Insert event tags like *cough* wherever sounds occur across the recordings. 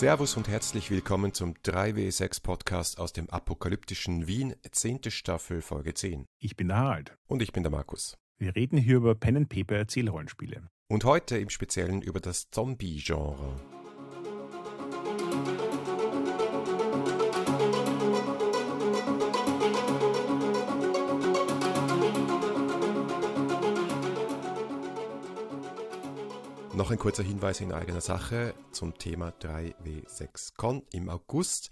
Servus und herzlich willkommen zum 3W6 Podcast aus dem apokalyptischen Wien, 10. Staffel, Folge 10. Ich bin der Harald. Und ich bin der Markus. Wir reden hier über Pen and Paper Erzählrollenspiele. Und heute im Speziellen über das Zombie-Genre. Noch ein kurzer Hinweis in eigener Sache zum Thema 3W6Con im August.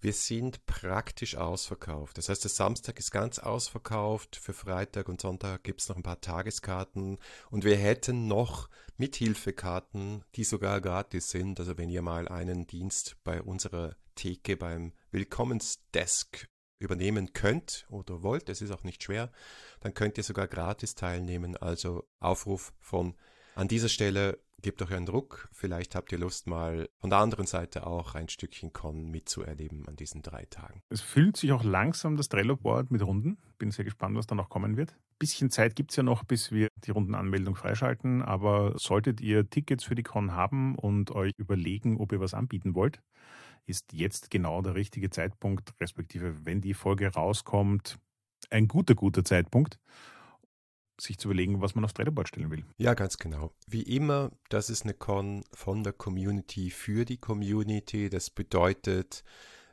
Wir sind praktisch ausverkauft. Das heißt, der Samstag ist ganz ausverkauft. Für Freitag und Sonntag gibt es noch ein paar Tageskarten. Und wir hätten noch Mithilfekarten, die sogar gratis sind. Also wenn ihr mal einen Dienst bei unserer Theke beim Willkommensdesk übernehmen könnt oder wollt, es ist auch nicht schwer, dann könnt ihr sogar gratis teilnehmen. Also Aufruf von an dieser Stelle gebt euch einen Druck. Vielleicht habt ihr Lust, mal von der anderen Seite auch ein Stückchen Con mitzuerleben an diesen drei Tagen. Es füllt sich auch langsam das Trello-Board mit Runden. Bin sehr gespannt, was da noch kommen wird. Bisschen Zeit gibt es ja noch, bis wir die Rundenanmeldung freischalten. Aber solltet ihr Tickets für die Con haben und euch überlegen, ob ihr was anbieten wollt, ist jetzt genau der richtige Zeitpunkt, respektive wenn die Folge rauskommt, ein guter, guter Zeitpunkt sich zu überlegen, was man aufs Trello-Board stellen will. Ja, ganz genau. Wie immer, das ist eine Con von der Community für die Community. Das bedeutet,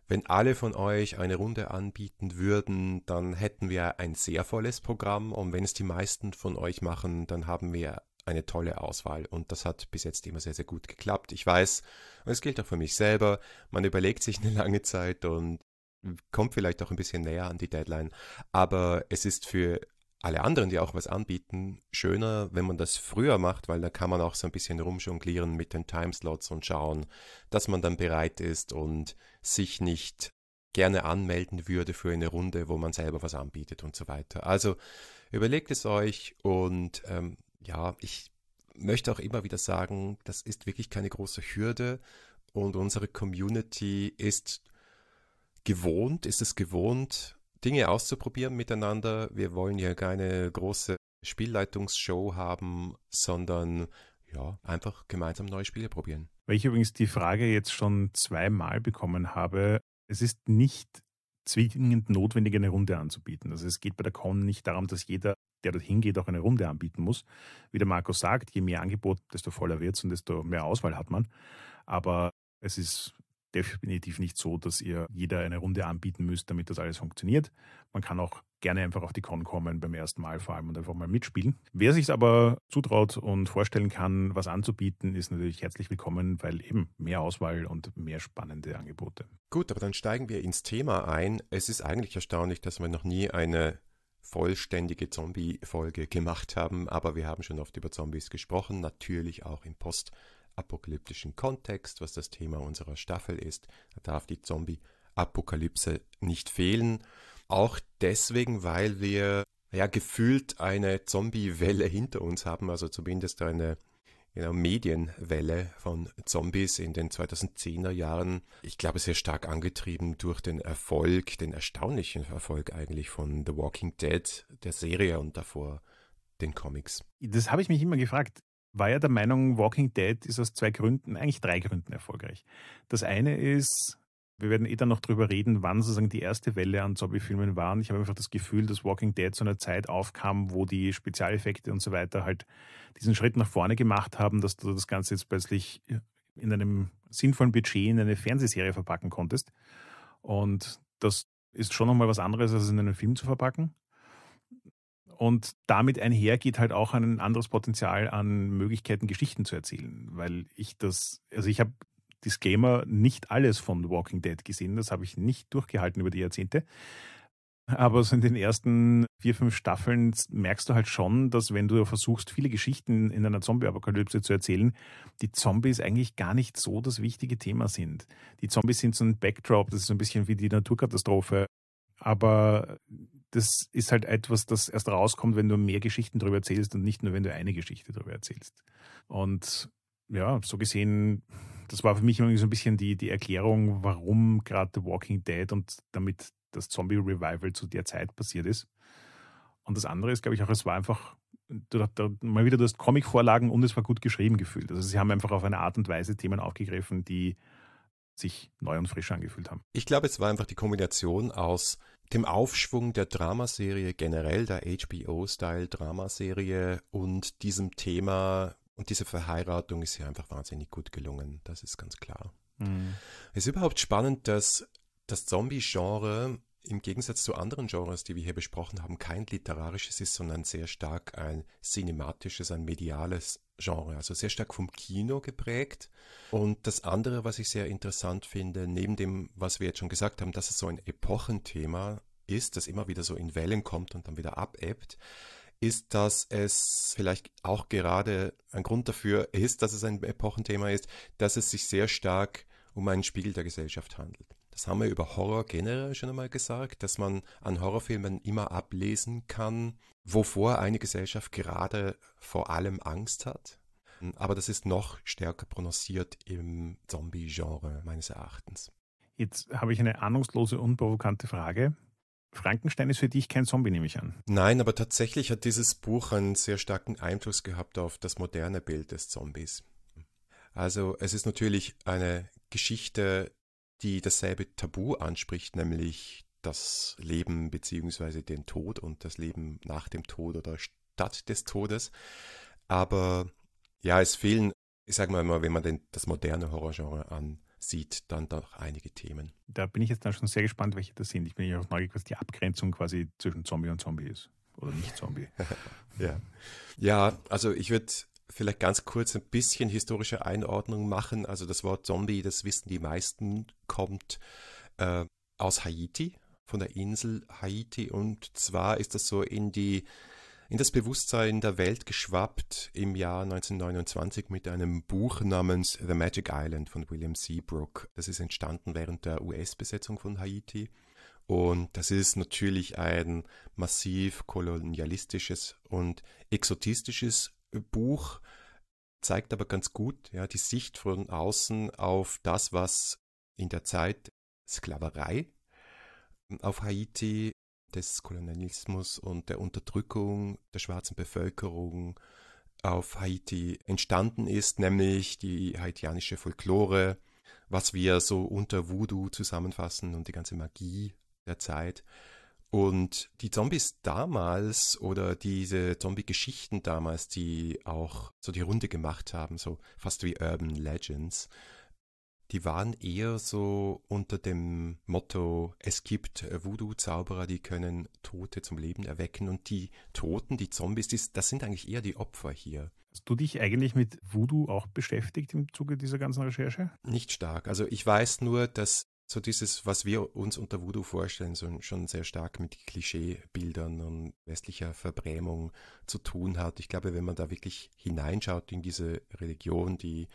wenn alle von euch eine Runde anbieten würden, dann hätten wir ein sehr volles Programm und wenn es die meisten von euch machen, dann haben wir eine tolle Auswahl und das hat bis jetzt immer sehr, sehr gut geklappt. Ich weiß, und es gilt auch für mich selber, man überlegt sich eine lange Zeit und kommt vielleicht auch ein bisschen näher an die Deadline, aber es ist für alle anderen, die auch was anbieten, schöner, wenn man das früher macht, weil da kann man auch so ein bisschen rumjonglieren mit den Timeslots und schauen, dass man dann bereit ist und sich nicht gerne anmelden würde für eine Runde, wo man selber was anbietet und so weiter. Also überlegt es euch und ähm, ja, ich möchte auch immer wieder sagen, das ist wirklich keine große Hürde und unsere Community ist gewohnt, ist es gewohnt, Dinge auszuprobieren miteinander. Wir wollen ja keine große Spielleitungsshow haben, sondern ja, einfach gemeinsam neue Spiele probieren. Weil ich übrigens die Frage jetzt schon zweimal bekommen habe, es ist nicht zwingend notwendig, eine Runde anzubieten. Also es geht bei der Con nicht darum, dass jeder, der dorthin geht, auch eine Runde anbieten muss. Wie der Markus sagt, je mehr Angebot, desto voller wird es und desto mehr Auswahl hat man. Aber es ist definitiv nicht so, dass ihr jeder eine Runde anbieten müsst, damit das alles funktioniert. Man kann auch gerne einfach auf die Con kommen beim ersten Mal vor allem und einfach mal mitspielen. Wer sich aber zutraut und vorstellen kann, was anzubieten, ist natürlich herzlich willkommen, weil eben mehr Auswahl und mehr spannende Angebote. Gut, aber dann steigen wir ins Thema ein. Es ist eigentlich erstaunlich, dass wir noch nie eine vollständige Zombie-Folge gemacht haben, aber wir haben schon oft über Zombies gesprochen, natürlich auch im Post- apokalyptischen Kontext, was das Thema unserer Staffel ist. Da darf die Zombie-Apokalypse nicht fehlen. Auch deswegen, weil wir ja gefühlt eine Zombie-Welle hinter uns haben, also zumindest eine genau, Medienwelle von Zombies in den 2010er Jahren. Ich glaube, sehr stark angetrieben durch den Erfolg, den erstaunlichen Erfolg eigentlich von The Walking Dead, der Serie und davor den Comics. Das habe ich mich immer gefragt war ja der Meinung, Walking Dead ist aus zwei Gründen, eigentlich drei Gründen erfolgreich. Das eine ist, wir werden eh dann noch drüber reden, wann sozusagen die erste Welle an Zombie-Filmen war. Und ich habe einfach das Gefühl, dass Walking Dead zu einer Zeit aufkam, wo die Spezialeffekte und so weiter halt diesen Schritt nach vorne gemacht haben, dass du das Ganze jetzt plötzlich in einem sinnvollen Budget in eine Fernsehserie verpacken konntest. Und das ist schon nochmal was anderes, als in einen Film zu verpacken. Und damit einher geht halt auch ein anderes Potenzial an Möglichkeiten, Geschichten zu erzählen. Weil ich das, also ich habe Disclaimer nicht alles von The Walking Dead gesehen, das habe ich nicht durchgehalten über die Jahrzehnte. Aber so in den ersten vier, fünf Staffeln merkst du halt schon, dass wenn du versuchst, viele Geschichten in einer Zombie-Apokalypse zu erzählen, die Zombies eigentlich gar nicht so das wichtige Thema sind. Die Zombies sind so ein Backdrop, das ist so ein bisschen wie die Naturkatastrophe. Aber das ist halt etwas, das erst rauskommt, wenn du mehr Geschichten darüber erzählst und nicht nur, wenn du eine Geschichte darüber erzählst. Und ja, so gesehen, das war für mich irgendwie so ein bisschen die, die Erklärung, warum gerade The Walking Dead und damit das Zombie-Revival zu der Zeit passiert ist. Und das andere ist, glaube ich, auch, es war einfach, du, du, mal wieder, du hast Comic-Vorlagen und es war gut geschrieben gefühlt. Also sie haben einfach auf eine Art und Weise Themen aufgegriffen, die sich neu und frisch angefühlt haben. Ich glaube, es war einfach die Kombination aus dem Aufschwung der Dramaserie generell, der HBO-Style-Dramaserie und diesem Thema und diese Verheiratung ist hier einfach wahnsinnig gut gelungen. Das ist ganz klar. Mhm. Es ist überhaupt spannend, dass das Zombie-Genre im Gegensatz zu anderen Genres, die wir hier besprochen haben, kein literarisches ist, sondern sehr stark ein cinematisches, ein mediales Genre, also sehr stark vom Kino geprägt. Und das andere, was ich sehr interessant finde, neben dem, was wir jetzt schon gesagt haben, dass es so ein Epochenthema ist, das immer wieder so in Wellen kommt und dann wieder abebbt, ist, dass es vielleicht auch gerade ein Grund dafür ist, dass es ein Epochenthema ist, dass es sich sehr stark um einen Spiegel der Gesellschaft handelt. Das haben wir über Horror generell schon einmal gesagt, dass man an Horrorfilmen immer ablesen kann, wovor eine Gesellschaft gerade vor allem Angst hat. Aber das ist noch stärker prononciert im Zombie-Genre meines Erachtens. Jetzt habe ich eine ahnungslose, unprovokante Frage. Frankenstein ist für dich kein Zombie, nehme ich an. Nein, aber tatsächlich hat dieses Buch einen sehr starken Einfluss gehabt auf das moderne Bild des Zombies. Also es ist natürlich eine Geschichte, die dasselbe Tabu anspricht, nämlich das Leben bzw. den Tod und das Leben nach dem Tod oder statt des Todes. Aber ja, es fehlen, ich sage mal, wenn man den, das moderne Horrorgenre an sieht dann doch einige Themen. Da bin ich jetzt dann schon sehr gespannt, welche das sind. Ich bin ja auch neugierig, was die Abgrenzung quasi zwischen Zombie und Zombie ist. Oder nicht Zombie. *laughs* ja. ja, also ich würde vielleicht ganz kurz ein bisschen historische Einordnung machen. Also das Wort Zombie, das wissen die meisten, kommt äh, aus Haiti, von der Insel Haiti. Und zwar ist das so in die in das Bewusstsein der Welt geschwappt im Jahr 1929 mit einem Buch namens The Magic Island von William Seabrook. Das ist entstanden während der US-Besetzung von Haiti. Und das ist natürlich ein massiv kolonialistisches und exotistisches Buch, zeigt aber ganz gut ja, die Sicht von außen auf das, was in der Zeit Sklaverei auf Haiti des Kolonialismus und der Unterdrückung der schwarzen Bevölkerung auf Haiti entstanden ist, nämlich die haitianische Folklore, was wir so unter Voodoo zusammenfassen und die ganze Magie der Zeit. Und die Zombies damals oder diese Zombie-Geschichten damals, die auch so die Runde gemacht haben, so fast wie Urban Legends, die waren eher so unter dem Motto, es gibt Voodoo-Zauberer, die können Tote zum Leben erwecken und die Toten, die Zombies, das sind eigentlich eher die Opfer hier. Hast du dich eigentlich mit Voodoo auch beschäftigt im Zuge dieser ganzen Recherche? Nicht stark. Also ich weiß nur, dass so dieses, was wir uns unter Voodoo vorstellen, so schon sehr stark mit Klischeebildern und westlicher Verbrämung zu tun hat. Ich glaube, wenn man da wirklich hineinschaut in diese Religion, die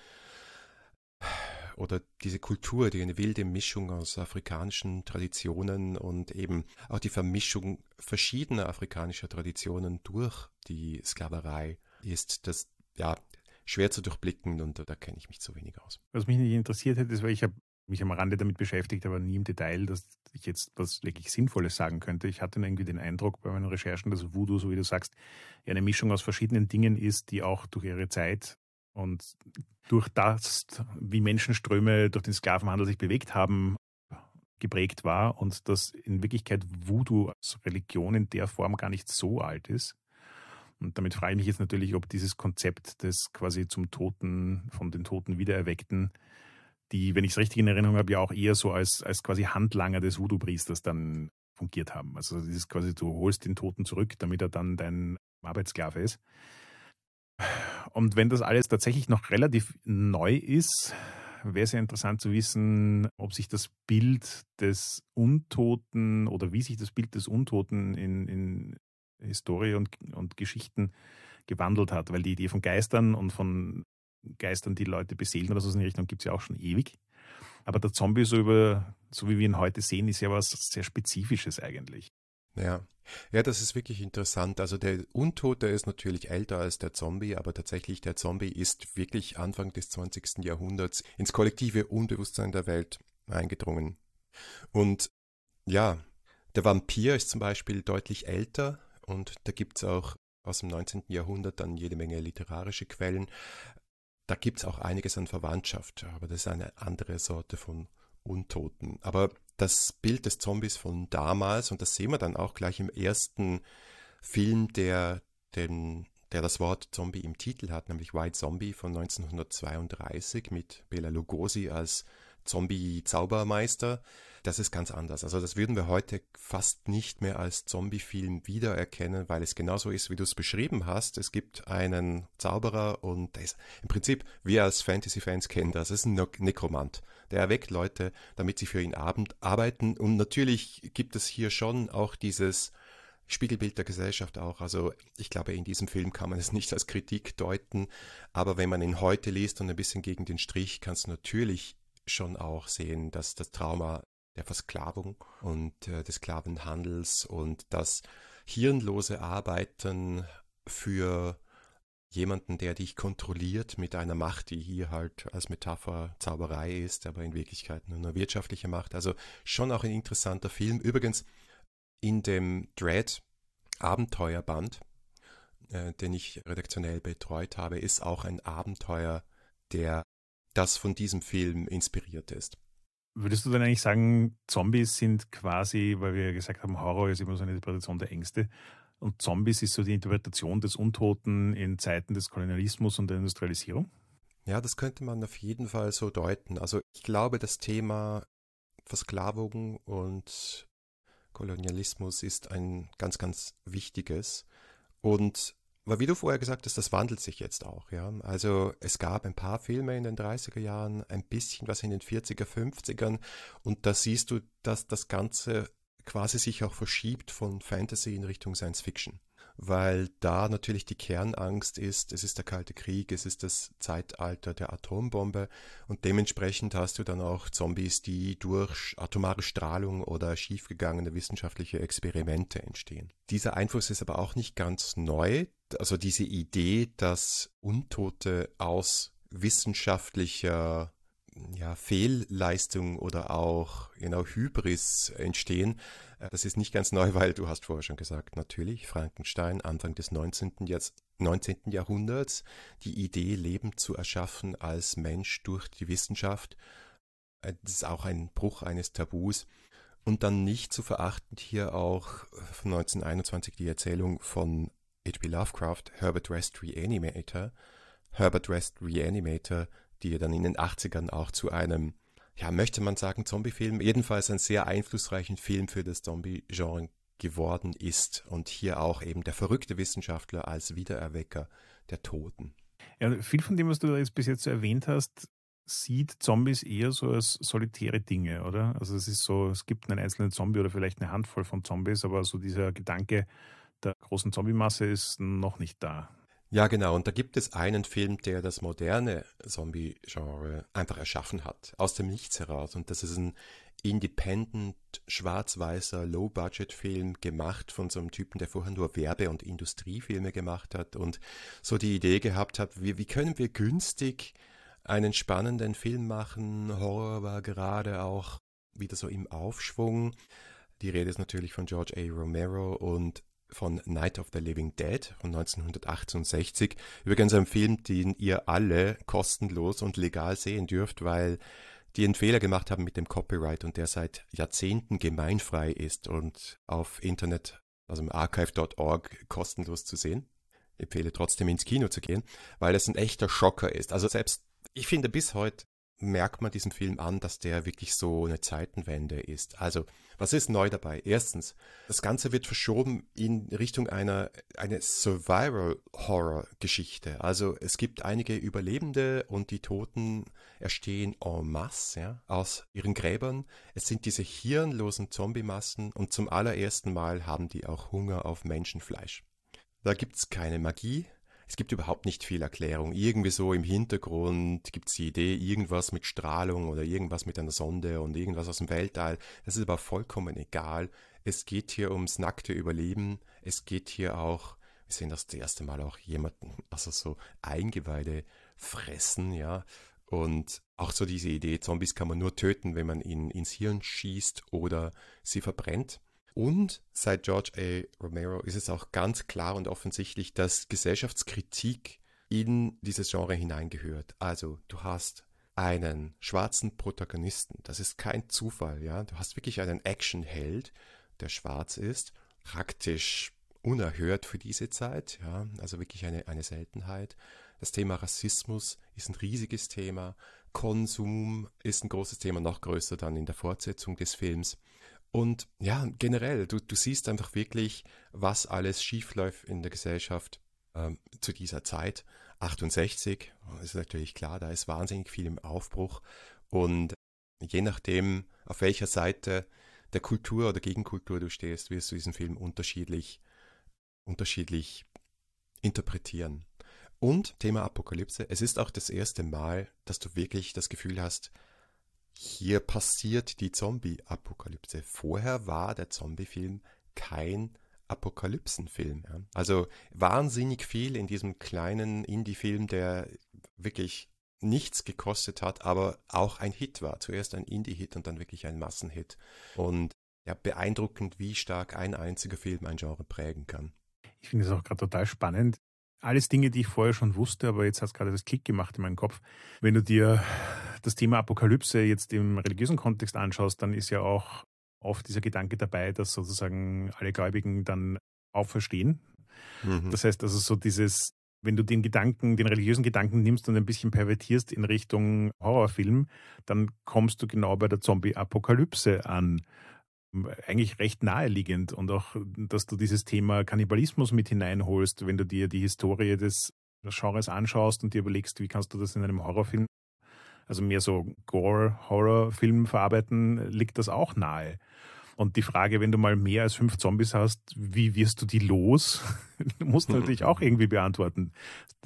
oder diese Kultur, die eine wilde Mischung aus afrikanischen Traditionen und eben auch die Vermischung verschiedener afrikanischer Traditionen durch die Sklaverei ist, das ja schwer zu durchblicken und da kenne ich mich zu wenig aus. Was mich nicht interessiert hätte, ist, weil ich habe mich am Rande damit beschäftigt, aber nie im Detail, dass ich jetzt was wirklich Sinnvolles sagen könnte. Ich hatte irgendwie den Eindruck bei meinen Recherchen, dass Voodoo, so wie du sagst, eine Mischung aus verschiedenen Dingen ist, die auch durch ihre Zeit und durch das, wie Menschenströme durch den Sklavenhandel sich bewegt haben, geprägt war und dass in Wirklichkeit Voodoo als Religion in der Form gar nicht so alt ist. Und damit frage ich mich jetzt natürlich, ob dieses Konzept des quasi zum Toten, von den Toten wiedererweckten, die, wenn ich es richtig in Erinnerung habe, ja auch eher so als, als quasi Handlanger des Voodoo-Priesters dann fungiert haben. Also dieses quasi, du holst den Toten zurück, damit er dann dein Arbeitssklave ist. Und wenn das alles tatsächlich noch relativ neu ist, wäre es ja interessant zu wissen, ob sich das Bild des Untoten oder wie sich das Bild des Untoten in, in Historie und, und Geschichten gewandelt hat. Weil die Idee von Geistern und von Geistern, die Leute beseelen oder so in die Richtung, gibt es ja auch schon ewig. Aber der Zombie, so, über, so wie wir ihn heute sehen, ist ja was sehr Spezifisches eigentlich. Ja. Ja, das ist wirklich interessant. Also der Untote ist natürlich älter als der Zombie, aber tatsächlich der Zombie ist wirklich Anfang des 20. Jahrhunderts ins kollektive Unbewusstsein der Welt eingedrungen. Und ja, der Vampir ist zum Beispiel deutlich älter und da gibt es auch aus dem 19. Jahrhundert dann jede Menge literarische Quellen. Da gibt es auch einiges an Verwandtschaft, aber das ist eine andere Sorte von Untoten. Aber das Bild des Zombies von damals, und das sehen wir dann auch gleich im ersten Film, der, den, der das Wort Zombie im Titel hat, nämlich White Zombie von 1932 mit Bela Lugosi als Zombie-Zaubermeister, das ist ganz anders. Also das würden wir heute fast nicht mehr als Zombie-Film wiedererkennen, weil es genauso ist, wie du es beschrieben hast. Es gibt einen Zauberer und der ist im Prinzip, wir als Fantasy-Fans kennen das, es ist ein Nekromant. Der erweckt Leute, damit sie für ihn Abend arbeiten. Und natürlich gibt es hier schon auch dieses Spiegelbild der Gesellschaft auch. Also ich glaube, in diesem Film kann man es nicht als Kritik deuten, aber wenn man ihn heute liest und ein bisschen gegen den Strich, kannst du natürlich schon auch sehen, dass das Trauma der Versklavung und äh, des Sklavenhandels und das hirnlose Arbeiten für jemanden, der dich kontrolliert mit einer Macht, die hier halt als Metapher Zauberei ist, aber in Wirklichkeit nur eine wirtschaftliche Macht. Also schon auch ein interessanter Film. Übrigens in dem Dread Abenteuerband, äh, den ich redaktionell betreut habe, ist auch ein Abenteuer, der das von diesem Film inspiriert ist. Würdest du dann eigentlich sagen, Zombies sind quasi, weil wir gesagt haben, Horror ist immer so eine Interpretation der Ängste, und Zombies ist so die Interpretation des Untoten in Zeiten des Kolonialismus und der Industrialisierung? Ja, das könnte man auf jeden Fall so deuten. Also ich glaube, das Thema Versklavung und Kolonialismus ist ein ganz, ganz wichtiges. Und weil wie du vorher gesagt hast, das wandelt sich jetzt auch, ja. Also es gab ein paar Filme in den 30er Jahren, ein bisschen was in den 40er, 50ern und da siehst du, dass das Ganze quasi sich auch verschiebt von Fantasy in Richtung Science Fiction weil da natürlich die Kernangst ist, es ist der Kalte Krieg, es ist das Zeitalter der Atombombe und dementsprechend hast du dann auch Zombies, die durch atomare Strahlung oder schiefgegangene wissenschaftliche Experimente entstehen. Dieser Einfluss ist aber auch nicht ganz neu, also diese Idee, dass Untote aus wissenschaftlicher ja, Fehlleistung oder auch genau Hybris entstehen, das ist nicht ganz neu, weil du hast vorher schon gesagt, natürlich, Frankenstein, Anfang des 19. Jetzt 19. Jahrhunderts, die Idee, Leben zu erschaffen als Mensch durch die Wissenschaft. Äh, das ist auch ein Bruch eines Tabus. Und dann nicht zu verachten hier auch von 1921 die Erzählung von H.P. Lovecraft, Herbert West Reanimator. Herbert West Reanimator, die dann in den 80ern auch zu einem ja, möchte man sagen, Zombie-Film, jedenfalls ein sehr einflussreichen Film für das Zombie-Genre geworden ist und hier auch eben der verrückte Wissenschaftler als Wiedererwecker der Toten. Ja, viel von dem, was du jetzt bis jetzt so erwähnt hast, sieht Zombies eher so als solitäre Dinge, oder? Also es ist so, es gibt einen einzelnen Zombie oder vielleicht eine Handvoll von Zombies, aber so dieser Gedanke der großen Zombie-Masse ist noch nicht da. Ja, genau. Und da gibt es einen Film, der das moderne Zombie-Genre einfach erschaffen hat, aus dem Nichts heraus. Und das ist ein independent, schwarz-weißer, Low-Budget-Film gemacht von so einem Typen, der vorher nur Werbe- und Industriefilme gemacht hat und so die Idee gehabt hat, wie, wie können wir günstig einen spannenden Film machen? Horror war gerade auch wieder so im Aufschwung. Die Rede ist natürlich von George A. Romero und von Night of the Living Dead von 1968. Übrigens ein Film, den ihr alle kostenlos und legal sehen dürft, weil die einen Fehler gemacht haben mit dem Copyright und der seit Jahrzehnten gemeinfrei ist und auf Internet, also im archive.org kostenlos zu sehen. Ich empfehle trotzdem ins Kino zu gehen, weil es ein echter Schocker ist. Also selbst, ich finde bis heute merkt man diesem Film an, dass der wirklich so eine Zeitenwende ist. Also, was ist neu dabei? Erstens, das Ganze wird verschoben in Richtung einer eine Survival-Horror-Geschichte. Also, es gibt einige Überlebende und die Toten erstehen en masse ja, aus ihren Gräbern. Es sind diese hirnlosen Zombie-Massen und zum allerersten Mal haben die auch Hunger auf Menschenfleisch. Da gibt's keine Magie, es gibt überhaupt nicht viel Erklärung. Irgendwie so im Hintergrund gibt es die Idee, irgendwas mit Strahlung oder irgendwas mit einer Sonde und irgendwas aus dem Weltall. Das ist aber vollkommen egal. Es geht hier ums nackte Überleben. Es geht hier auch, wir sehen das, das erste Mal auch jemanden, also so Eingeweide fressen, ja. Und auch so diese Idee, Zombies kann man nur töten, wenn man ihnen ins Hirn schießt oder sie verbrennt. Und seit George A. Romero ist es auch ganz klar und offensichtlich, dass Gesellschaftskritik in dieses Genre hineingehört. Also du hast einen schwarzen Protagonisten. Das ist kein Zufall, ja. Du hast wirklich einen Actionheld, der schwarz ist, praktisch unerhört für diese Zeit, ja. Also wirklich eine, eine Seltenheit. Das Thema Rassismus ist ein riesiges Thema. Konsum ist ein großes Thema, noch größer dann in der Fortsetzung des Films. Und ja, generell, du, du siehst einfach wirklich, was alles schiefläuft in der Gesellschaft ähm, zu dieser Zeit. 68, ist natürlich klar, da ist wahnsinnig viel im Aufbruch. Und je nachdem, auf welcher Seite der Kultur oder Gegenkultur du stehst, wirst du diesen Film unterschiedlich, unterschiedlich interpretieren. Und Thema Apokalypse, es ist auch das erste Mal, dass du wirklich das Gefühl hast, hier passiert die Zombie-Apokalypse. Vorher war der Zombie-Film kein Apokalypsenfilm. Ja. Also wahnsinnig viel in diesem kleinen Indie-Film, der wirklich nichts gekostet hat, aber auch ein Hit war. Zuerst ein Indie-Hit und dann wirklich ein Massenhit. Und ja, beeindruckend, wie stark ein einziger Film ein Genre prägen kann. Ich finde es auch gerade total spannend. Alles Dinge, die ich vorher schon wusste, aber jetzt hat es gerade das Klick gemacht in meinem Kopf. Wenn du dir das Thema Apokalypse jetzt im religiösen Kontext anschaust, dann ist ja auch oft dieser Gedanke dabei, dass sozusagen alle Gläubigen dann auferstehen. Mhm. Das heißt also so dieses, wenn du den Gedanken, den religiösen Gedanken nimmst und ein bisschen pervertierst in Richtung Horrorfilm, dann kommst du genau bei der Zombie-Apokalypse an. Eigentlich recht naheliegend und auch, dass du dieses Thema Kannibalismus mit hineinholst, wenn du dir die Historie des Genres anschaust und dir überlegst, wie kannst du das in einem Horrorfilm, also mehr so Gore-Horrorfilm verarbeiten, liegt das auch nahe. Und die Frage, wenn du mal mehr als fünf Zombies hast, wie wirst du die los? *laughs* musst du natürlich auch irgendwie beantworten.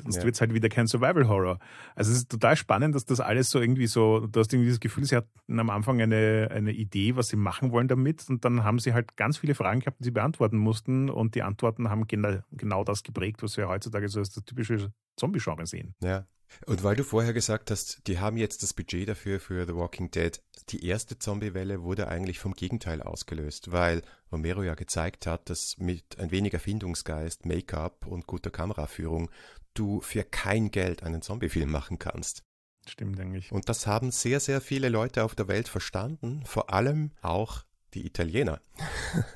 Sonst ja. wird es halt wieder kein Survival-Horror. Also es ist total spannend, dass das alles so irgendwie so, du hast irgendwie das Gefühl, sie hatten am Anfang eine, eine Idee, was sie machen wollen damit. Und dann haben sie halt ganz viele Fragen gehabt, die sie beantworten mussten. Und die Antworten haben genau, genau das geprägt, was wir heutzutage so als das typische Zombie-Genre sehen. Ja, und weil du vorher gesagt hast, die haben jetzt das Budget dafür für The Walking Dead, die erste Zombie-Welle wurde eigentlich vom Gegenteil ausgelöst, weil Romero ja gezeigt hat, dass mit ein wenig Erfindungsgeist, Make-up und guter Kameraführung du für kein Geld einen Zombie-Film machen kannst. Stimmt eigentlich. Und das haben sehr, sehr viele Leute auf der Welt verstanden, vor allem auch die Italiener.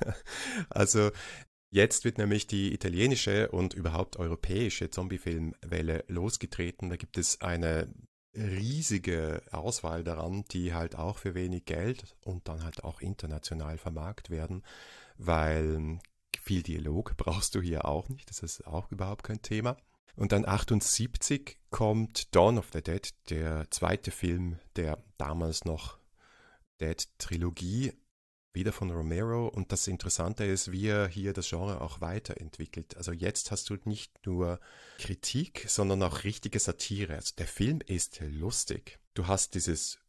*laughs* also Jetzt wird nämlich die italienische und überhaupt europäische Zombiefilmwelle losgetreten. Da gibt es eine riesige Auswahl daran, die halt auch für wenig Geld und dann halt auch international vermarkt werden, weil viel Dialog *laughs* brauchst du hier auch nicht. Das ist auch überhaupt kein Thema. Und dann 78 kommt Dawn of the Dead, der zweite Film der damals noch Dead-Trilogie wieder von Romero. Und das Interessante ist, wie er hier das Genre auch weiterentwickelt. Also jetzt hast du nicht nur Kritik, sondern auch richtige Satire. Also der Film ist lustig. Du hast dieses,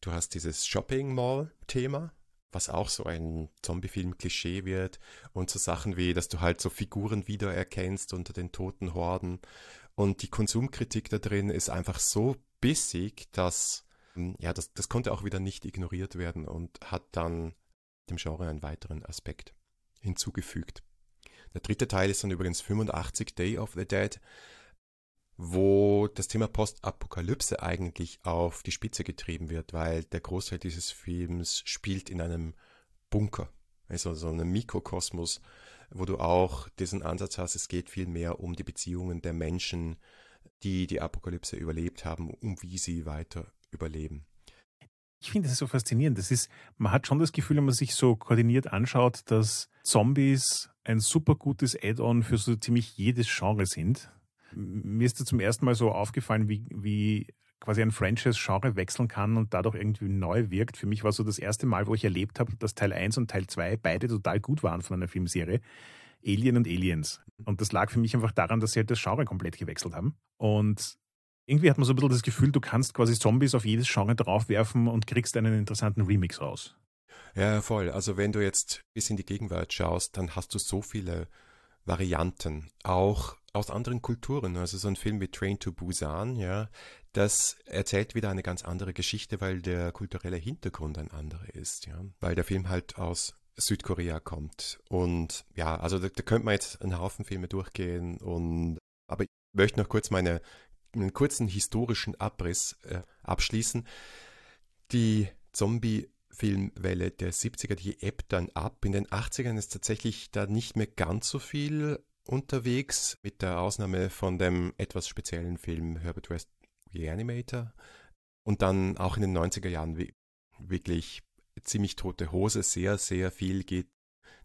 du hast dieses Shopping Mall-Thema, was auch so ein Zombie-Film-Klischee wird und so Sachen wie, dass du halt so Figuren wiedererkennst unter den toten Horden. Und die Konsumkritik da drin ist einfach so bissig, dass ja, das, das konnte auch wieder nicht ignoriert werden und hat dann dem Genre einen weiteren Aspekt hinzugefügt. Der dritte Teil ist dann übrigens 85 Day of the Dead, wo das Thema Postapokalypse eigentlich auf die Spitze getrieben wird, weil der Großteil dieses Films spielt in einem Bunker, also so einem Mikrokosmos, wo du auch diesen Ansatz hast, es geht viel mehr um die Beziehungen der Menschen, die die Apokalypse überlebt haben, um wie sie weiter überleben. Ich finde das so faszinierend. Das ist, man hat schon das Gefühl, wenn man sich so koordiniert anschaut, dass Zombies ein super gutes Add-on für so ziemlich jedes Genre sind. Mir ist da zum ersten Mal so aufgefallen, wie, wie quasi ein Franchise-Genre wechseln kann und dadurch irgendwie neu wirkt. Für mich war so das erste Mal, wo ich erlebt habe, dass Teil 1 und Teil 2 beide total gut waren von einer Filmserie. Alien und Aliens. Und das lag für mich einfach daran, dass sie halt das Genre komplett gewechselt haben. Und irgendwie hat man so ein bisschen das Gefühl, du kannst quasi Zombies auf jedes Genre draufwerfen und kriegst einen interessanten Remix raus. Ja, voll. Also wenn du jetzt bis in die Gegenwart schaust, dann hast du so viele Varianten, auch aus anderen Kulturen. Also so ein Film wie Train to Busan, ja, das erzählt wieder eine ganz andere Geschichte, weil der kulturelle Hintergrund ein anderer ist, ja. Weil der Film halt aus Südkorea kommt. Und ja, also da, da könnte man jetzt einen Haufen Filme durchgehen und aber möchte noch kurz meine, einen kurzen historischen Abriss äh, abschließen. Die Zombie-Filmwelle der 70er, die ebbt dann ab. In den 80ern ist tatsächlich da nicht mehr ganz so viel unterwegs, mit der Ausnahme von dem etwas speziellen Film Herbert West Reanimator. Und dann auch in den 90er Jahren wirklich ziemlich tote Hose. Sehr, sehr viel geht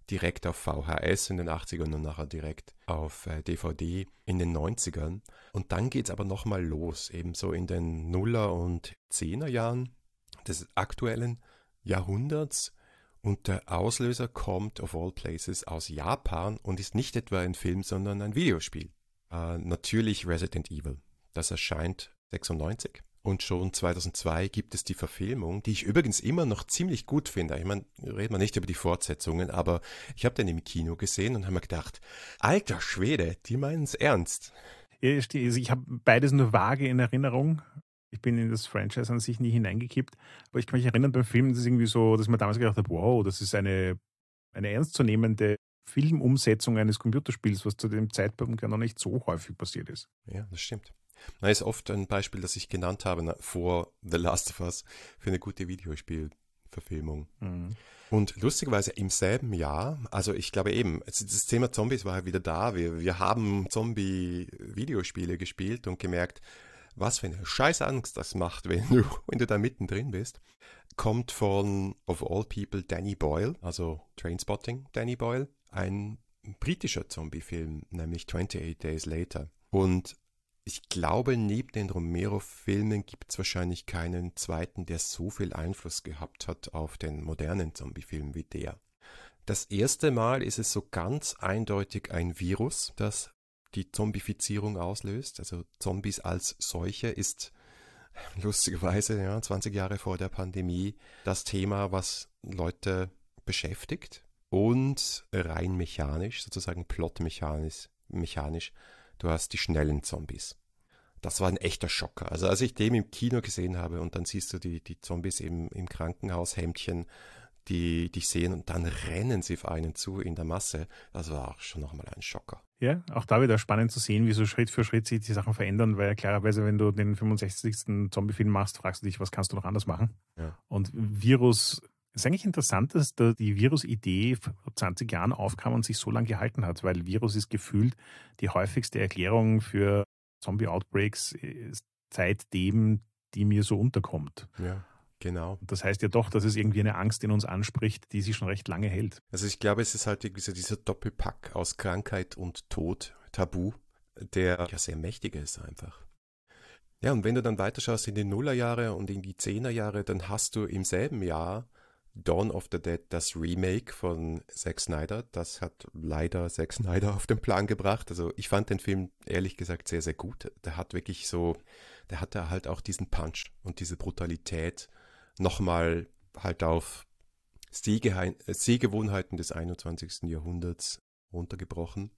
direkt auf VHS in den 80ern und nachher direkt auf DVD äh, in den 90ern. Und dann geht es aber nochmal los, ebenso in den Nuller- und Zehner Jahren des aktuellen Jahrhunderts. Und der Auslöser kommt of all places aus Japan und ist nicht etwa ein Film, sondern ein Videospiel. Äh, natürlich Resident Evil. Das erscheint 96 und schon 2002 gibt es die Verfilmung, die ich übrigens immer noch ziemlich gut finde. Ich meine, reden wir nicht über die Fortsetzungen, aber ich habe den im Kino gesehen und habe mir gedacht, alter Schwede, die meinen es ernst. Also ich habe beides nur vage in Erinnerung. Ich bin in das Franchise an sich nie hineingekippt. Aber ich kann mich erinnern, beim Film, das ist irgendwie so, dass man damals gedacht hat, wow, das ist eine, eine ernstzunehmende Filmumsetzung eines Computerspiels, was zu dem Zeitpunkt ja noch nicht so häufig passiert ist. Ja, das stimmt. Das ist oft ein Beispiel, das ich genannt habe vor The Last of Us für eine gute Videospielverfilmung. Mhm. Und lustigerweise im selben Jahr, also ich glaube eben, das Thema Zombies war ja wieder da. Wir, wir haben Zombie-Videospiele gespielt und gemerkt, was für eine scheiß Angst das macht, wenn du, *laughs* wenn du da mittendrin bist. Kommt von, of all people, Danny Boyle, also Trainspotting Danny Boyle, ein britischer Zombie-Film, nämlich 28 Days Later. Und ich glaube, neben den Romero-Filmen gibt es wahrscheinlich keinen zweiten, der so viel Einfluss gehabt hat auf den modernen Zombie-Film wie der. Das erste Mal ist es so ganz eindeutig ein Virus, das die Zombifizierung auslöst. Also Zombies als solche ist *laughs* lustigerweise ja, 20 Jahre vor der Pandemie das Thema, was Leute beschäftigt und rein mechanisch, sozusagen plotmechanisch, mechanisch du hast die schnellen Zombies. Das war ein echter Schocker. Also als ich den im Kino gesehen habe und dann siehst du die, die Zombies im, im Krankenhaushemdchen, die dich sehen und dann rennen sie auf einen zu in der Masse, das war auch schon nochmal ein Schocker. Ja, auch da wieder spannend zu sehen, wie so Schritt für Schritt sich die Sachen verändern, weil ja klarerweise, wenn du den 65. Zombie-Film machst, fragst du dich, was kannst du noch anders machen? Ja. Und Virus es ist eigentlich interessant, dass da die Virus-Idee vor 20 Jahren aufkam und sich so lange gehalten hat, weil Virus ist gefühlt die häufigste Erklärung für Zombie-Outbreaks äh, seitdem, die mir so unterkommt. Ja. Genau. Das heißt ja doch, dass es irgendwie eine Angst in uns anspricht, die sich schon recht lange hält. Also ich glaube, es ist halt dieser, dieser Doppelpack aus Krankheit und Tod, Tabu, der ja sehr mächtig ist einfach. Ja, und wenn du dann weiterschaust in die Nullerjahre und in die Zehnerjahre, dann hast du im selben Jahr Dawn of the Dead, das Remake von Zack Snyder. Das hat leider Zack Snyder *laughs* auf den Plan gebracht. Also ich fand den Film ehrlich gesagt sehr, sehr gut. Der hat wirklich so, der hatte halt auch diesen Punch und diese Brutalität nochmal halt auf Sehgewohnheiten des 21. Jahrhunderts runtergebrochen.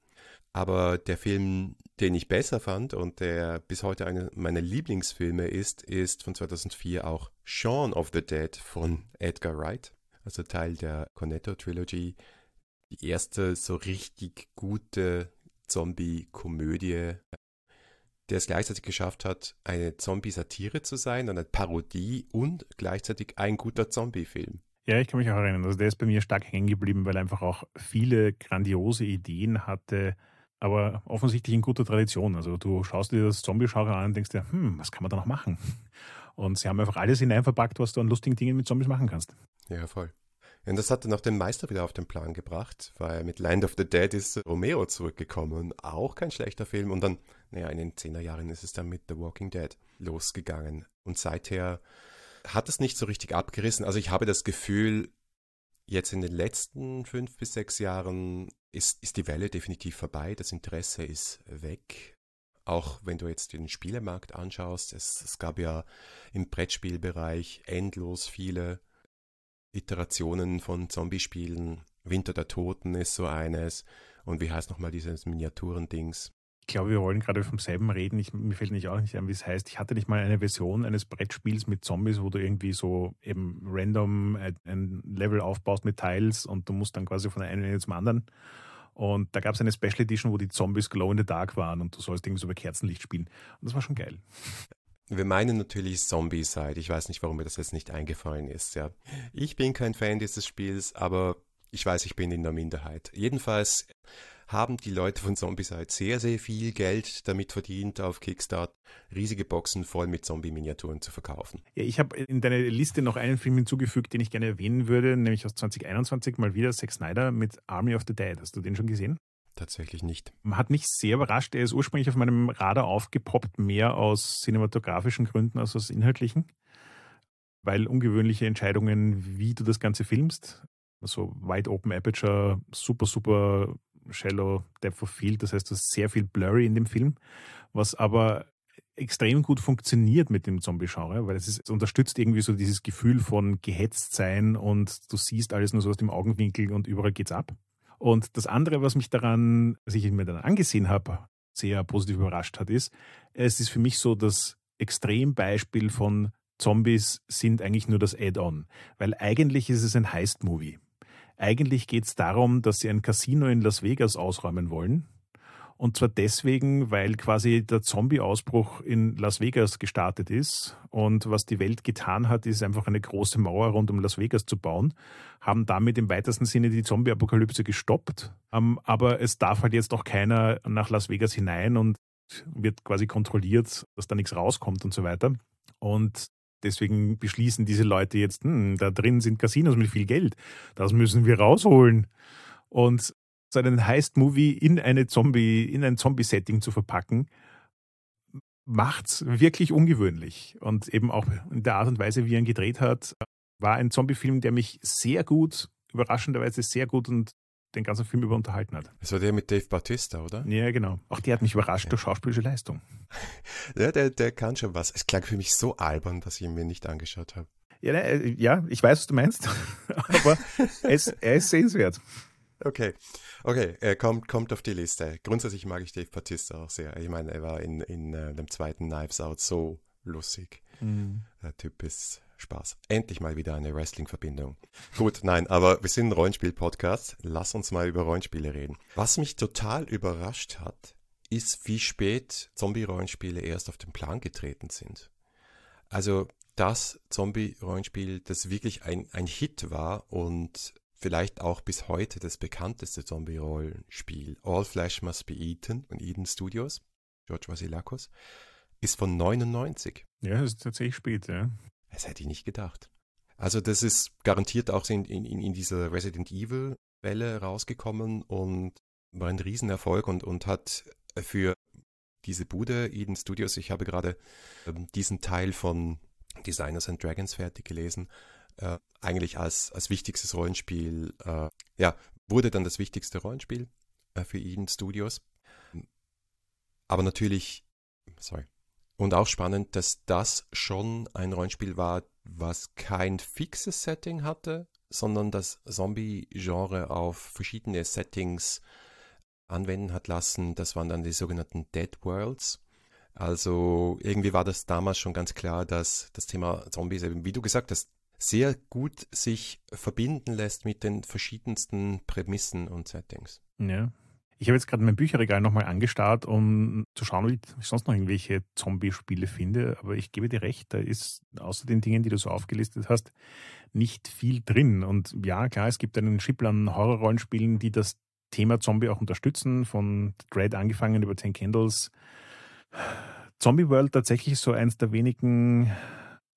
Aber der Film, den ich besser fand und der bis heute einer meiner Lieblingsfilme ist, ist von 2004 auch Shaun of the Dead von Edgar Wright, also Teil der Cornetto Trilogy. Die erste so richtig gute Zombie-Komödie, der es gleichzeitig geschafft hat, eine Zombie-Satire zu sein, eine Parodie und gleichzeitig ein guter Zombie-Film. Ja, ich kann mich auch erinnern. Also der ist bei mir stark hängen geblieben, weil er einfach auch viele grandiose Ideen hatte, aber offensichtlich in guter Tradition. Also du schaust dir das Zombie-Genre an und denkst dir, hm, was kann man da noch machen? *laughs* Und sie haben einfach alles hineinverpackt, was du an lustigen Dingen mit Zombies machen kannst. Ja, voll. Und das hat dann auch den Meister wieder auf den Plan gebracht, weil mit Land of the Dead ist Romero zurückgekommen. Auch kein schlechter Film. Und dann, naja, in den 10er Jahren ist es dann mit The Walking Dead losgegangen. Und seither hat es nicht so richtig abgerissen. Also ich habe das Gefühl, jetzt in den letzten fünf bis sechs Jahren ist, ist die Welle definitiv vorbei. Das Interesse ist weg. Auch wenn du jetzt den Spielemarkt anschaust, es, es gab ja im Brettspielbereich endlos viele Iterationen von Zombie-Spielen. Winter der Toten ist so eines. Und wie heißt nochmal dieses Miniaturendings? Ich glaube, wir wollen gerade vom selben reden. Ich, mir fällt nicht auch nicht ein, wie es heißt. Ich hatte nicht mal eine Version eines Brettspiels mit Zombies, wo du irgendwie so eben random ein Level aufbaust mit Teils und du musst dann quasi von einem zum anderen. Und da gab es eine Special Edition, wo die Zombies Glow in the Dark waren und du sollst irgendwie so bei Kerzenlicht spielen. Und das war schon geil. Wir meinen natürlich Zombie-Side. Ich weiß nicht, warum mir das jetzt nicht eingefallen ist. Ja. Ich bin kein Fan dieses Spiels, aber ich weiß, ich bin in der Minderheit. Jedenfalls haben die Leute von Zombicide sehr, sehr viel Geld damit verdient, auf Kickstarter riesige Boxen voll mit Zombie-Miniaturen zu verkaufen. Ja, ich habe in deine Liste noch einen Film hinzugefügt, den ich gerne erwähnen würde, nämlich aus 2021 mal wieder Zack Snyder mit Army of the Dead. Hast du den schon gesehen? Tatsächlich nicht. Hat mich sehr überrascht. Er ist ursprünglich auf meinem Radar aufgepoppt, mehr aus cinematografischen Gründen als aus inhaltlichen, weil ungewöhnliche Entscheidungen, wie du das Ganze filmst, so Wide Open Aperture, super, super Shallow Depth of Field. Das heißt, du hast sehr viel Blurry in dem Film, was aber extrem gut funktioniert mit dem Zombie-Genre, weil es, ist, es unterstützt irgendwie so dieses Gefühl von gehetzt sein und du siehst alles nur so aus dem Augenwinkel und überall geht's ab. Und das andere, was mich daran, was ich mir dann angesehen habe, sehr positiv überrascht hat, ist, es ist für mich so das Extrembeispiel von Zombies sind eigentlich nur das Add-on, weil eigentlich ist es ein Heist-Movie. Eigentlich geht es darum, dass sie ein Casino in Las Vegas ausräumen wollen. Und zwar deswegen, weil quasi der Zombie-Ausbruch in Las Vegas gestartet ist. Und was die Welt getan hat, ist einfach eine große Mauer rund um Las Vegas zu bauen. Haben damit im weitesten Sinne die Zombie-Apokalypse gestoppt. Ähm, aber es darf halt jetzt auch keiner nach Las Vegas hinein und wird quasi kontrolliert, dass da nichts rauskommt und so weiter. Und Deswegen beschließen diese Leute jetzt, hm, da drin sind Casinos mit viel Geld. Das müssen wir rausholen. Und so einen Heist-Movie in eine Zombie, in ein Zombie-Setting zu verpacken, macht's wirklich ungewöhnlich. Und eben auch in der Art und Weise, wie er ihn gedreht hat, war ein Zombie-Film, der mich sehr gut, überraschenderweise sehr gut und den ganzen Film über unterhalten hat. Das war der mit Dave Bautista, oder? Ja, genau. Auch der hat mich überrascht ja. durch schauspielische Leistung. Ja, der, der kann schon was. Es klang für mich so albern, dass ich ihn mir nicht angeschaut habe. Ja, ne, äh, ja ich weiß, was du meinst, *laughs* aber es, er ist sehenswert. Okay, okay, er kommt, kommt auf die Liste. Grundsätzlich mag ich Dave Bautista auch sehr. Ich meine, er war in, in uh, dem zweiten Knives Out so lustig. Mhm. Der Typ ist Spaß. Endlich mal wieder eine Wrestling-Verbindung. Gut, nein, aber wir sind ein Rollenspiel-Podcast. Lass uns mal über Rollenspiele reden. Was mich total überrascht hat, ist, wie spät Zombie-Rollenspiele erst auf den Plan getreten sind. Also das Zombie-Rollenspiel, das wirklich ein, ein Hit war und vielleicht auch bis heute das bekannteste Zombie-Rollenspiel, All Flash Must Be Eaten von Eden Studios, George Vasilakos, ist von 99. Ja, das ist tatsächlich spät, ja. Das hätte ich nicht gedacht. Also das ist garantiert auch in, in, in dieser Resident Evil Welle rausgekommen und war ein Riesenerfolg und, und hat für diese Bude Eden Studios, ich habe gerade ähm, diesen Teil von Designers and Dragons fertig gelesen, äh, eigentlich als, als wichtigstes Rollenspiel, äh, ja, wurde dann das wichtigste Rollenspiel äh, für Eden Studios. Aber natürlich, sorry, und auch spannend, dass das schon ein Rollenspiel war, was kein fixes Setting hatte, sondern das Zombie-Genre auf verschiedene Settings anwenden hat lassen. Das waren dann die sogenannten Dead Worlds. Also irgendwie war das damals schon ganz klar, dass das Thema Zombies eben, wie du gesagt hast, sehr gut sich verbinden lässt mit den verschiedensten Prämissen und Settings. Ja, ich habe jetzt gerade mein Bücherregal nochmal angestarrt, um zu schauen, ob ich sonst noch irgendwelche Zombie-Spiele finde. Aber ich gebe dir recht, da ist außer den Dingen, die du so aufgelistet hast, nicht viel drin. Und ja, klar, es gibt einen Schippel an Horror-Rollenspielen, die das Thema Zombie auch unterstützen, von Dread angefangen über Ten Candles. Zombie World tatsächlich so eins der wenigen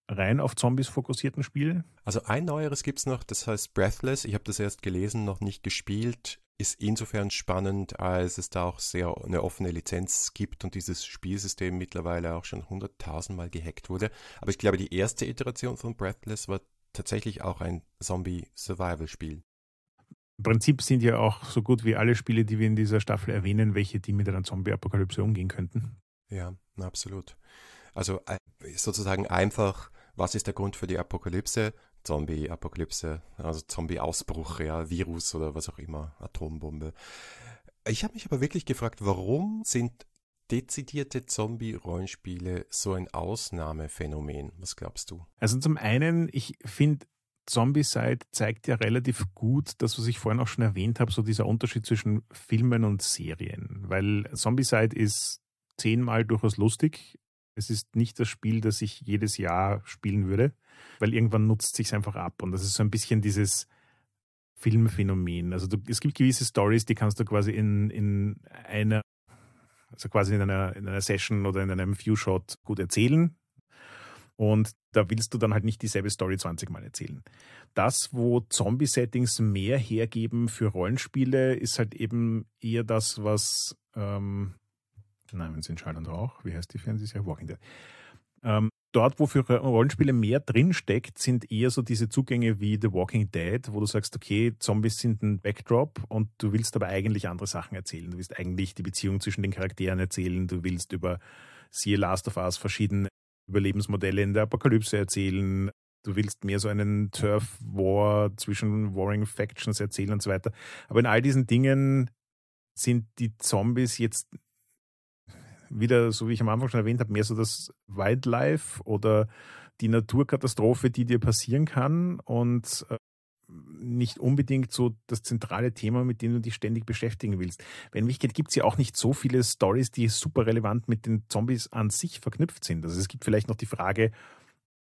rein auf Zombies fokussierten Spiele. Also ein neueres gibt es noch, das heißt Breathless. Ich habe das erst gelesen, noch nicht gespielt ist insofern spannend, als es da auch sehr eine offene Lizenz gibt und dieses Spielsystem mittlerweile auch schon hunderttausendmal gehackt wurde. Aber ich glaube, die erste Iteration von Breathless war tatsächlich auch ein Zombie-Survival-Spiel. Im Prinzip sind ja auch so gut wie alle Spiele, die wir in dieser Staffel erwähnen, welche, die mit einer Zombie-Apokalypse umgehen könnten. Ja, absolut. Also äh, sozusagen einfach, was ist der Grund für die Apokalypse? Zombie-Apokalypse, also Zombie-Ausbruch, ja, Virus oder was auch immer, Atombombe. Ich habe mich aber wirklich gefragt, warum sind dezidierte Zombie-Rollenspiele so ein Ausnahmephänomen? Was glaubst du? Also zum einen, ich finde Zombie-Side zeigt ja relativ gut das, was ich vorhin auch schon erwähnt habe, so dieser Unterschied zwischen Filmen und Serien. Weil Zombie-Side ist zehnmal durchaus lustig. Es ist nicht das Spiel, das ich jedes Jahr spielen würde, weil irgendwann nutzt sich einfach ab. Und das ist so ein bisschen dieses Filmphänomen. Also du, es gibt gewisse Stories, die kannst du quasi in, in einer, also quasi in einer, in einer Session oder in einem Few-Shot gut erzählen. Und da willst du dann halt nicht dieselbe Story 20 Mal erzählen. Das, wo Zombie-Settings mehr hergeben für Rollenspiele, ist halt eben eher das, was ähm, Wenn es in Schall und Rauch, wie heißt die Fernsehserie? Walking Dead. Ähm, dort, wo für Rollenspiele mehr drinsteckt, sind eher so diese Zugänge wie The Walking Dead, wo du sagst, okay, Zombies sind ein Backdrop und du willst aber eigentlich andere Sachen erzählen. Du willst eigentlich die Beziehung zwischen den Charakteren erzählen. Du willst über siehe Last of Us verschiedene Überlebensmodelle in der Apokalypse erzählen. Du willst mehr so einen Turf War zwischen Warring Factions erzählen und so weiter. Aber in all diesen Dingen sind die Zombies jetzt wieder, so wie ich am Anfang schon erwähnt habe, mehr so das Wildlife oder die Naturkatastrophe, die dir passieren kann und äh, nicht unbedingt so das zentrale Thema, mit dem du dich ständig beschäftigen willst. Wenn mich geht, gibt es ja auch nicht so viele Stories, die super relevant mit den Zombies an sich verknüpft sind. Also es gibt vielleicht noch die Frage,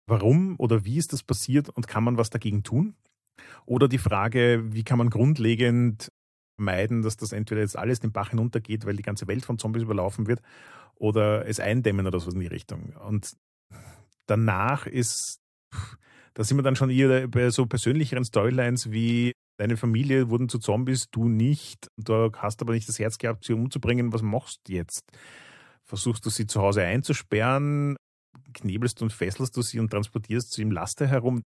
warum oder wie ist das passiert und kann man was dagegen tun? Oder die Frage, wie kann man grundlegend vermeiden, dass das entweder jetzt alles den Bach hinuntergeht, weil die ganze Welt von Zombies überlaufen wird, oder es eindämmen oder so in die Richtung. Und danach ist, da sind wir dann schon eher bei so persönlicheren Storylines wie deine Familie wurden zu Zombies, du nicht, du hast aber nicht das Herz gehabt, sie umzubringen, was machst du jetzt? Versuchst du sie zu Hause einzusperren, knebelst und fesselst du sie und transportierst sie im Laster herum?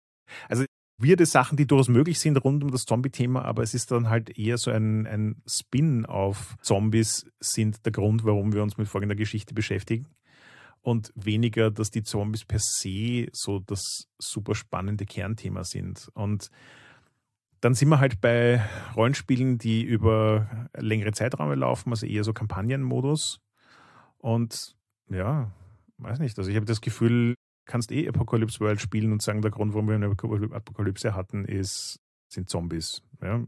Also weirde Sachen, die durchaus möglich sind rund um das Zombie-Thema, aber es ist dann halt eher so ein, ein Spin auf Zombies sind der Grund, warum wir uns mit folgender Geschichte beschäftigen. Und weniger, dass die Zombies per se so das super spannende Kernthema sind. Und dann sind wir halt bei Rollenspielen, die über längere Zeiträume laufen, also eher so Kampagnenmodus. Und ja, weiß nicht. Also ich habe das Gefühl, kannst eh Apocalypse World spielen und sagen, der Grund, warum wir eine Apokalypse hatten, ist, sind Zombies. Ja,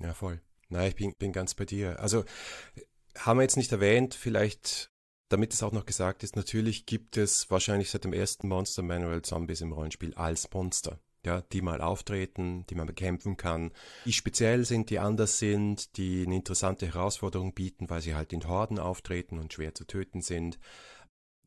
ja voll. Nein, ich bin, bin ganz bei dir. Also haben wir jetzt nicht erwähnt, vielleicht, damit es auch noch gesagt ist, natürlich gibt es wahrscheinlich seit dem ersten Monster Manual Zombies im Rollenspiel als Monster. Ja, die mal auftreten, die man bekämpfen kann, die speziell sind, die anders sind, die eine interessante Herausforderung bieten, weil sie halt in Horden auftreten und schwer zu töten sind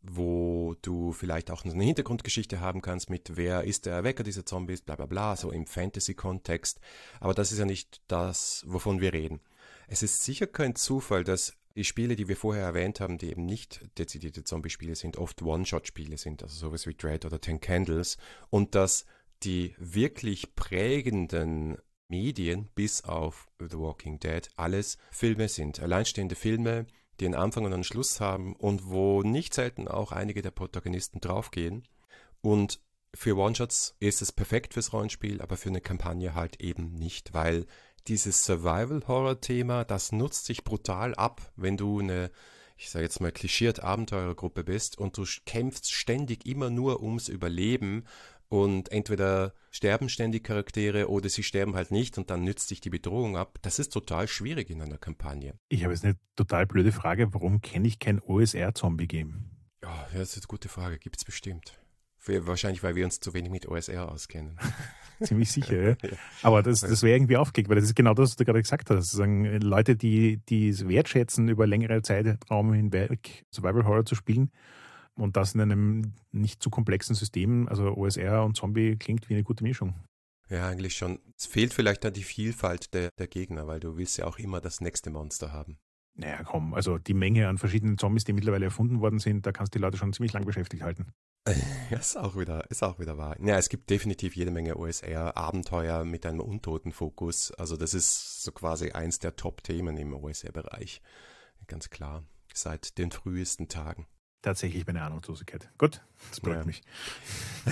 wo du vielleicht auch eine Hintergrundgeschichte haben kannst mit wer ist der Erwecker dieser Zombies, bla bla bla, so im Fantasy-Kontext. Aber das ist ja nicht das, wovon wir reden. Es ist sicher kein Zufall, dass die Spiele, die wir vorher erwähnt haben, die eben nicht dezidierte Zombie-Spiele sind, oft One-Shot-Spiele sind, also sowas wie Dread oder Ten Candles, und dass die wirklich prägenden Medien, bis auf The Walking Dead, alles Filme sind. Alleinstehende Filme, die einen Anfang und einen Schluss haben und wo nicht selten auch einige der Protagonisten draufgehen. Und für One-Shots ist es perfekt fürs Rollenspiel, aber für eine Kampagne halt eben nicht, weil dieses Survival-Horror-Thema, das nutzt sich brutal ab, wenn du eine, ich sage jetzt mal, klischiert Abenteurergruppe bist und du kämpfst ständig immer nur ums Überleben und entweder sterben ständig Charaktere oder sie sterben halt nicht und dann nützt sich die Bedrohung ab. Das ist total schwierig in einer Kampagne. Ich habe jetzt eine total blöde Frage. Warum kenne ich kein OSR-Zombie-Game? Ja, das ist eine gute Frage. Gibt es bestimmt. Wahrscheinlich, weil wir uns zu wenig mit OSR auskennen. *laughs* Ziemlich sicher, *laughs* ja. Aber das, das wäre irgendwie aufgekickt, weil das ist genau das, was du gerade gesagt hast. Sagen, Leute, die, die es wertschätzen, über längere Zeitraum hinweg Survival Horror zu spielen, und das in einem nicht zu komplexen System, also OSR und Zombie klingt wie eine gute Mischung. Ja, eigentlich schon. Es fehlt vielleicht da die Vielfalt der, der Gegner, weil du willst ja auch immer das nächste Monster haben. Naja, komm, also die Menge an verschiedenen Zombies, die mittlerweile erfunden worden sind, da kannst du die Leute schon ziemlich lang beschäftigt halten. *laughs* Ja, ist auch wieder, ist auch wieder wahr. Ja, es gibt definitiv jede Menge OSR-Abenteuer mit einem untoten Fokus. Also das ist so quasi eins der Top-Themen im OSR-Bereich. Ganz klar. Seit den frühesten Tagen tatsächlich meine Ahnungslosigkeit. Gut, das beruhigt ja. mich. *laughs*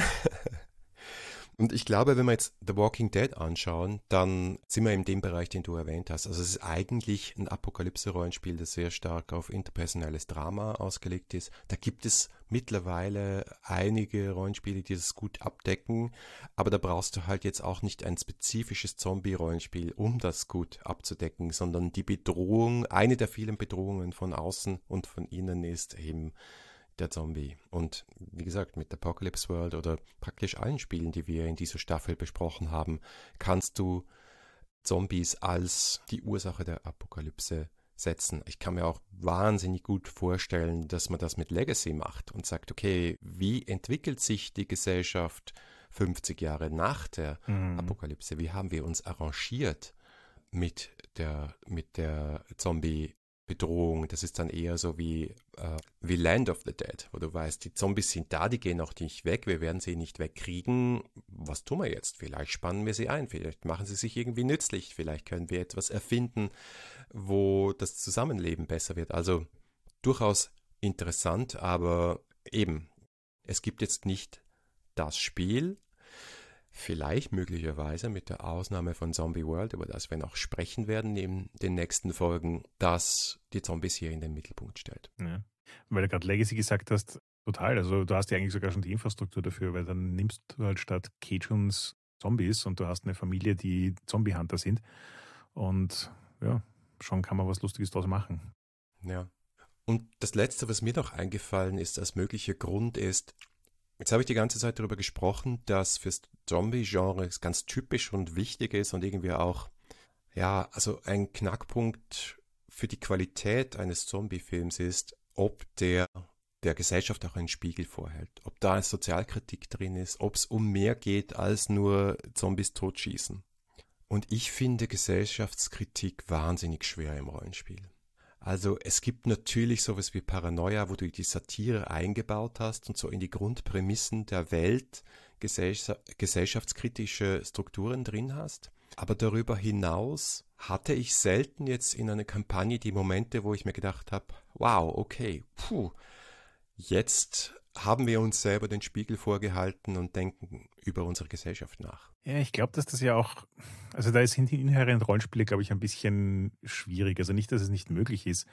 Und ich glaube, wenn wir jetzt The Walking Dead anschauen, dann sind wir in dem Bereich, den du erwähnt hast. Also es ist eigentlich ein Apokalypse-Rollenspiel, das sehr stark auf interpersonelles Drama ausgelegt ist. Da gibt es mittlerweile einige Rollenspiele, die das gut abdecken, aber da brauchst du halt jetzt auch nicht ein spezifisches Zombie-Rollenspiel, um das gut abzudecken, sondern die Bedrohung, eine der vielen Bedrohungen von außen und von innen ist eben der Zombie. Und wie gesagt, mit Apocalypse World oder praktisch allen Spielen, die wir in dieser Staffel besprochen haben, kannst du Zombies als die Ursache der Apokalypse setzen. Ich kann mir auch wahnsinnig gut vorstellen, dass man das mit Legacy macht und sagt, okay, wie entwickelt sich die Gesellschaft 50 Jahre nach der mhm. Apokalypse? Wie haben wir uns arrangiert mit der, mit der Zombie Bedrohung. Das ist dann eher so wie, äh, wie Land of the Dead, wo du weißt, die Zombies sind da, die gehen auch nicht weg, wir werden sie nicht wegkriegen. Was tun wir jetzt? Vielleicht spannen wir sie ein, vielleicht machen sie sich irgendwie nützlich, vielleicht können wir etwas erfinden, wo das Zusammenleben besser wird. Also durchaus interessant, aber eben, es gibt jetzt nicht das Spiel, vielleicht möglicherweise mit der Ausnahme von Zombie World, über das wir noch sprechen werden in den nächsten Folgen, dass die Zombies hier in den Mittelpunkt stellt. Ja. Weil du gerade Legacy gesagt hast, total. Also du hast ja eigentlich sogar schon die Infrastruktur dafür, weil dann nimmst du halt statt Cajuns Zombies und du hast eine Familie, die Zombie-Hunter sind. Und ja, schon kann man was Lustiges daraus machen. Ja. Und das Letzte, was mir noch eingefallen ist als möglicher Grund, ist, Jetzt habe ich die ganze Zeit darüber gesprochen, dass fürs Zombie-Genre ganz typisch und wichtig ist und irgendwie auch, ja, also ein Knackpunkt für die Qualität eines Zombie-Films ist, ob der der Gesellschaft auch einen Spiegel vorhält, ob da eine Sozialkritik drin ist, ob es um mehr geht als nur Zombies totschießen. Und ich finde Gesellschaftskritik wahnsinnig schwer im Rollenspiel. Also es gibt natürlich sowas wie Paranoia, wo du die Satire eingebaut hast und so in die Grundprämissen der Welt gesellschaftskritische Strukturen drin hast. Aber darüber hinaus hatte ich selten jetzt in einer Kampagne die Momente, wo ich mir gedacht habe, wow, okay, puh, jetzt haben wir uns selber den Spiegel vorgehalten und denken über unsere Gesellschaft nach. Ja, ich glaube, dass das ja auch, also da sind die inhärent Rollenspiele, glaube ich, ein bisschen schwierig. Also nicht, dass es nicht möglich ist,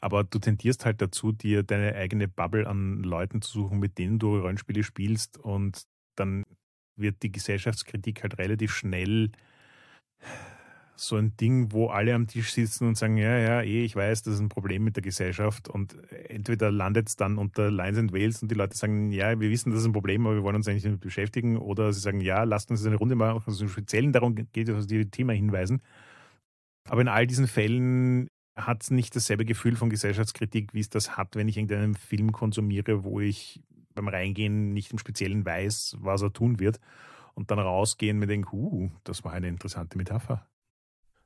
aber du tendierst halt dazu, dir deine eigene Bubble an Leuten zu suchen, mit denen du Rollenspiele spielst und dann wird die Gesellschaftskritik halt relativ schnell so ein Ding, wo alle am Tisch sitzen und sagen, ja, ja, eh, ich weiß, das ist ein Problem mit der Gesellschaft und entweder landet es dann unter Lines and Wales und die Leute sagen, ja, wir wissen, das ist ein Problem, aber wir wollen uns eigentlich damit beschäftigen oder sie sagen, ja, lasst uns eine Runde machen, also im Speziellen darum geht, dass wir die Thema hinweisen. Aber in all diesen Fällen hat es nicht dasselbe Gefühl von Gesellschaftskritik, wie es das hat, wenn ich irgendeinen Film konsumiere, wo ich beim Reingehen nicht im Speziellen weiß, was er tun wird und dann rausgehen mit denken, uh, das war eine interessante Metapher.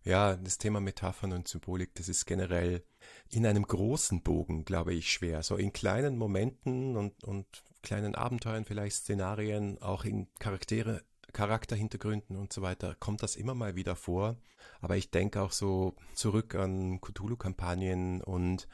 Ja, das Thema Metaphern und Symbolik, das ist generell in einem großen Bogen, glaube ich, schwer. So in kleinen Momenten und, und kleinen Abenteuern, vielleicht Szenarien, auch in Charaktere, Charakterhintergründen und so weiter, kommt das immer mal wieder vor. Aber ich denke auch so zurück an Cthulhu-Kampagnen und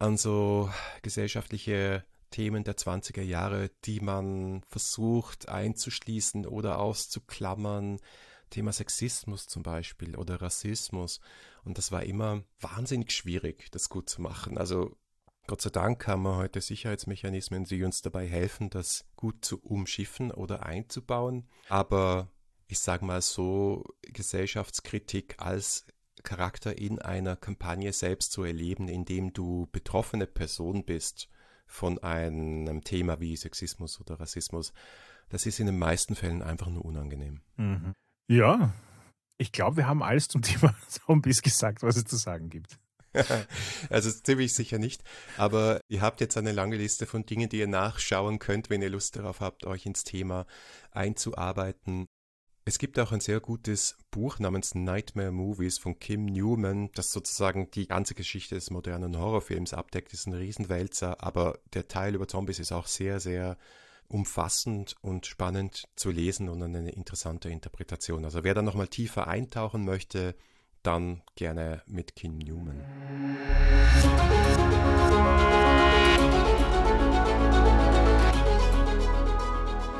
an so gesellschaftliche Themen der 20er Jahre, die man versucht einzuschließen oder auszuklammern Thema Sexismus zum Beispiel oder Rassismus. Und das war immer wahnsinnig schwierig, das gut zu machen. Also Gott sei Dank haben wir heute Sicherheitsmechanismen, die uns dabei helfen, das gut zu umschiffen oder einzubauen. Aber ich sage mal so, Gesellschaftskritik als Charakter in einer Kampagne selbst zu erleben, indem du betroffene Person bist von einem Thema wie Sexismus oder Rassismus, das ist in den meisten Fällen einfach nur unangenehm. Mhm. Ja, ich glaube, wir haben alles zum *laughs* Thema Zombies gesagt, was es zu sagen gibt. *laughs* also ziemlich sicher nicht. Aber ihr habt jetzt eine lange Liste von Dingen, die ihr nachschauen könnt, wenn ihr Lust darauf habt, euch ins Thema einzuarbeiten. Es gibt auch ein sehr gutes Buch namens Nightmare Movies von Kim Newman, das sozusagen die ganze Geschichte des modernen Horrorfilms abdeckt. Das ist ein Riesenwälzer, aber der Teil über Zombies ist auch sehr, sehr umfassend und spannend zu lesen und eine interessante Interpretation. Also wer da nochmal tiefer eintauchen möchte, dann gerne mit Kim Newman.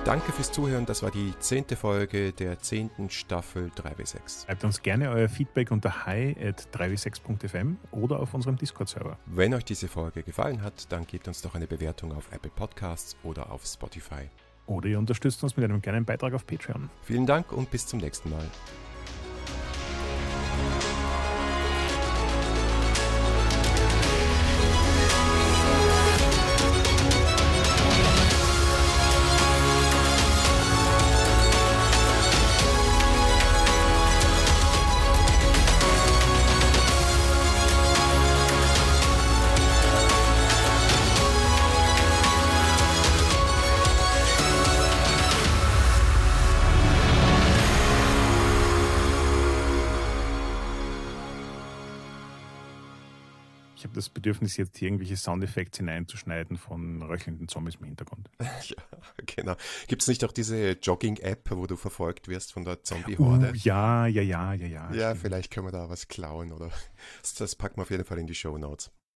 Danke fürs Zuhören. Das war die zehnte Folge der zehnten Staffel 3W6. Schreibt uns gerne euer Feedback unter hi at 3w6.fm oder auf unserem Discord-Server. Wenn euch diese Folge gefallen hat, dann gebt uns doch eine Bewertung auf Apple Podcasts oder auf Spotify. Oder ihr unterstützt uns mit einem kleinen Beitrag auf Patreon. Vielen Dank und bis zum nächsten Mal. Bedürfnis, jetzt hier irgendwelche Soundeffekte hineinzuschneiden von röchelnden Zombies im Hintergrund. *laughs* Ja, genau. Gibt es nicht auch diese Jogging-App, wo du verfolgt wirst von der Zombie-Horde? Uh, ja, ja, ja, ja, ja. Ja, vielleicht können wir da was klauen oder das packen wir auf jeden Fall in die Show Notes.